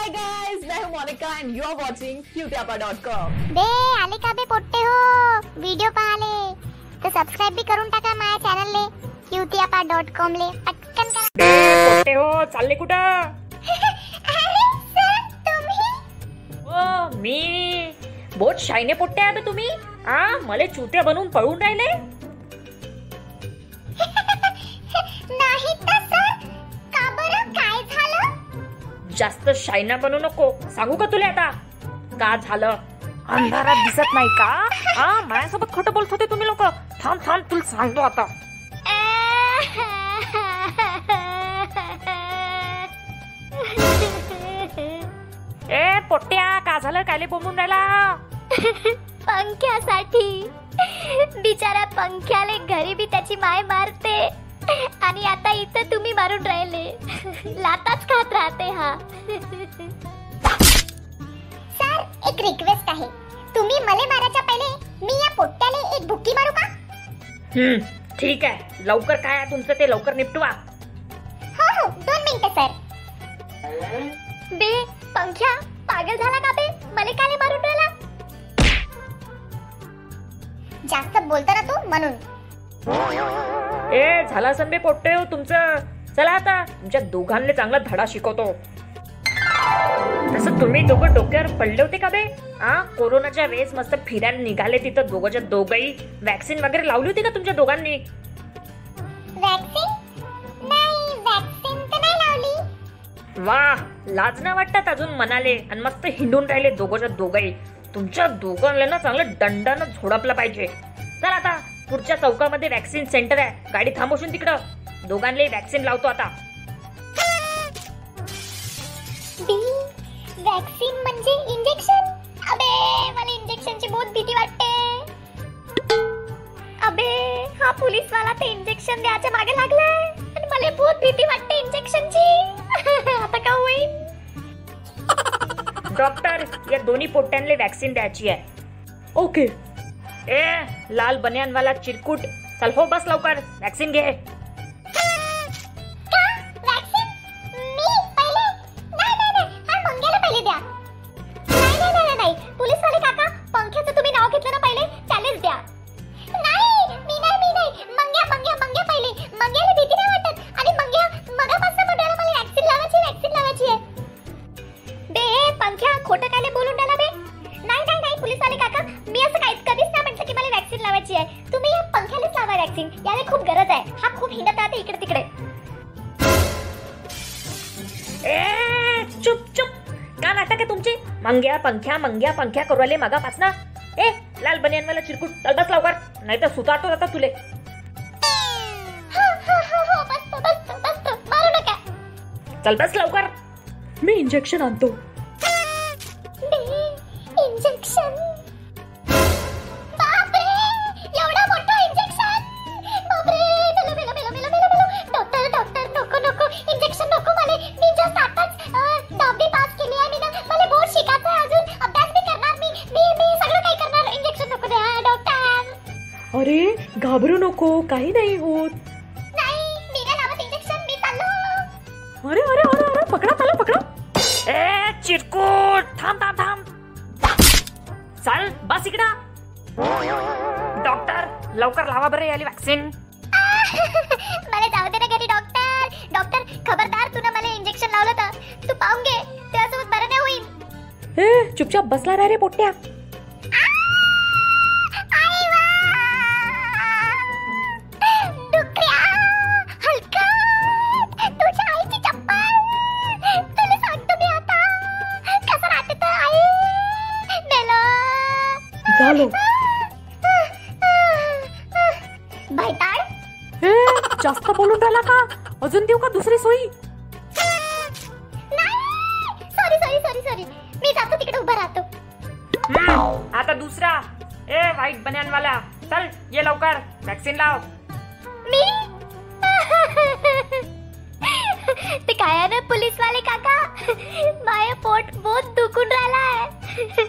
हाय guys मैं हूँ Monika and you are watching cuteapa.com बे आले का बे पोट्टे हो। व्हिडिओ पाहाले तर सबस्क्राईब बी करून टाका माझ्या चॅनलले क्यूतियापा डॉट ले। पटकन करा ए, पोट्टे हो चालले कुठं? अरे सर तुम्ही? ओ मी? बहुत शायने पोट्टे आहे बे तुम्ही? आ मले चुत्या बनवून पळून राहिले? जास्त शायना बनू नको. सांगू का तुला आता? का झालं? अंधारात दिसत नाही का? हा माझ्यासोबत खोटं बोलत होते तुम्ही लोक. थांब थांब तुला सांगतो आता. ए पोट्या का झालं? कायले बोंबून राहिला? पंख्यासाठी. बिचारा पंख्याले घरी बी त्याची माय मारते. आणि आता इथं तुम्ही मारून राहिले. लाताच खात राहते हा. सर एक रिक्वेस्ट आहे. तुम्ही मले मारायच्या पहिले मी या पोट्ट्याले एक बुक्की मारू का? हम्म ठीक आहे. लवकर काय आहे तुमचं ते लवकर निपटवा. हो हो दोन मिनिटं सर. बे पंख्या पागल झाला का बे? मले काले मारून राहिला. जास्त बोलतो ना तू म्हणून. ए झाला असन बे पोट्टे हो तुमचं. चला आता तुमच्या दोघांना चांगला धडा शिकवतो. तसं तुम्ही दोघं डोक्यावर पडले होते का बे? हा कोरोनाच्या वेळेस मस्त फिरायला निघाले तिथं दोघंच्या दोघंही. वॅक्सिन वगैरे लावली होती का तुमच्या दोघांनी? वॅक्सिन नाही वॅक्सिन तर नाही लावली. वा लाज नाही वाटतात अजून म्हणाले आणि मस्त हिंडून राहिले दोघंच्या दोघंही. तुमच्या दोघांना ना चांगलं दंडानं झोडपलं पाहिजे. चल आता पुढच्या चौकामध्ये वॅक्सिन सेंटर आहे. गाडी थांबवशील तिकडं. दोघांनाही वॅक्सिन लावतो आता. बी वॅक्सिन म्हणजे इंजेक्शन? अबे मला इंजेक्शनची बहुत भीती वाटते. अबे हा पोलीस वाला ते इंजेक्शन द्यायच्या मागे लागलाय. आणि मला बहुत भीती वाटते इंजेक्शनची. आता का होईल? डॉक्टर या दोन्ही पोट्ट्यांना वॅक्सिन द्यायची आहे. ओके. ए लाल बनियानवाला चिरकुट चल हो बस लवकर वॅक्सिन घे. वॅक्सिन याला खूप गरज आहे. हा खूप हिंडत राहते इकडे तिकडे. ए चुप चुप. का नाटक आहे तुमची? मंग्या पंख्या मंग्या पंख्या करू आले मागापासना. ए लाल बनियानवाला चिरकुट. चल बस लवकर. नाही तर सुतारतो आता तुले. चल बस लवकर. मी इंजेक्शन आणतो. इंजेक्शन. नको काही नाही होत. अरे अरे अरे अरे पकडा त्याला पकडा. ए चिरकुट थांब थांब थांब. चाल बस इकडा. डॉक्टर लवकर लावा बरं याली वॅक्सिन मला जाऊ दे ना घरी डॉक्टर. डॉक्टर खबरदार तू ना मला इंजेक्शन लावलं तर. तू पाहून घे त्यासोबत बरं नाही होईल. ए चुपचाप बसला रे रे भैताड ए जास्त बोलून राहिला का? अजून देऊ का दुसरी सोयी? सॉरी सॉरी सॉरी सॉरी मी जातो तिकडे उभा राहतो. हम्म, आता दुसरा. ए व्हाईट बन्यानवाला चल ये लवकर. वॅक्सिन लाव. मी? ते काय ना पोलीस वाले काका? माय पोट बहुत दुखून राहिला आहे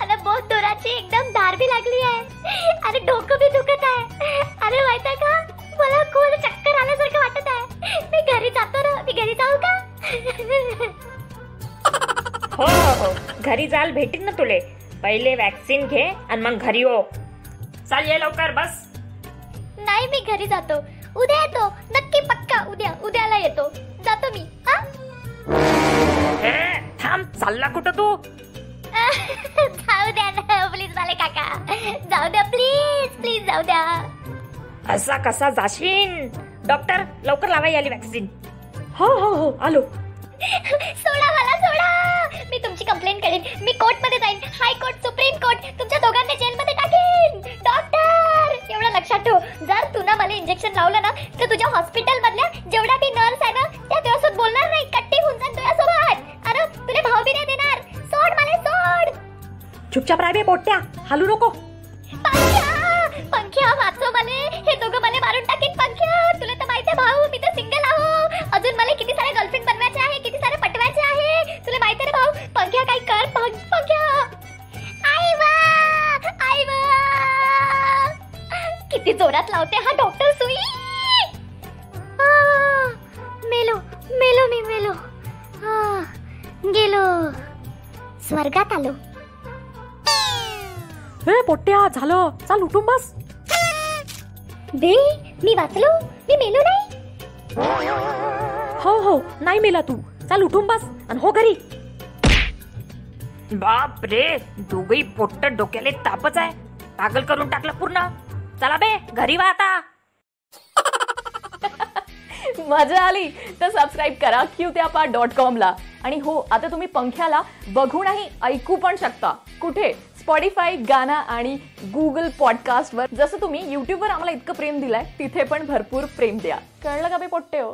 आणि बहुत जोराची एकदम धार भी लागली आहे. आणि डोकं भी दुखत आहे. अरे माहिती का? मला खूप चक्कर आल्यासारखं वाटत आहे. मी घरी जातो ना. मी घरी जाऊ का? हो हो. घरी जाल भेटीन ना तुले. पहिले वॅक्सिन घे आणि मग घरी हो. चाल ये लवकर बस. नाही मी घरी जातो. उद्या येतो. नक्की पक्का उद्या. उद्याला येतो. जातो मी. हा? थांब. चालला कुठं तू? जाऊ द्या ना प्लीज वाले काका. जाऊ द्या प्लीज प्लीज जाऊ द्या. असा कसा जाशीन? डॉक्टर लवकर लावाई आली वॅक्सिन हो हो हो आलो. सोडा मला सोडा. मी तुमची कंप्लेंट करेन. मी कोर्टमध्ये जाईन. हाय कोर्ट सुप्रीम कोर्ट तुमच्या दोघांना जेल मध्ये टाकेन. डॉक्टर एवढं लक्षात ठेव. जर तू ना मला इंजेक्शन लावलं ना तर तुझ्या हॉस्पिटल मधल्या जेवढ्या बी नर्स चुपचाप राह बे पोट्या. हालू नको. पंख्या! पंख्या वाचव मले. हे दोघं मला मारून टाकीन पंख्या. तुला तर माहिती आहे भाऊ मी तर सिंगल आहो. अजून मला किती सारे गर्लफ्रेंड बनवायचे आहे किती सारे पटवायचे आहे. तुला माहिती आहे भाऊ पंख्या काय कर पंख्या. आई वा आई वा किती जोरात लावते हा डॉक्टर सुई. मेलो मेलो मी मेलो. गेलो. स्वर्गात आलो. ए पोट्या झालं. चाल उठून बस. बे मी वाचलो. मी मेलो नाही. हो हो नाही मेला तू. चाल उठून बस आणि हो घरी. बाप रे दोघही पोट्ट डोक्याले तापच आहे. पागल करून टाकलं पूर्ण. चला बे घरी वा आता. मजा आली तर सबस्क्राईब करा क्यूत्यापा डॉट कॉमला आणि हो आता तुम्ही पंख्याला बघूनही ऐकू पण शकता. कुठे? स्पॉटीफाय गाना आणि गुगल पॉडकास्टवर जसं तुम्ही युट्यूबवर आम्हाला इतकं प्रेम दिलाय तिथे पण भरपूर प्रेम द्या. कळलं का बे पोट्टे हो?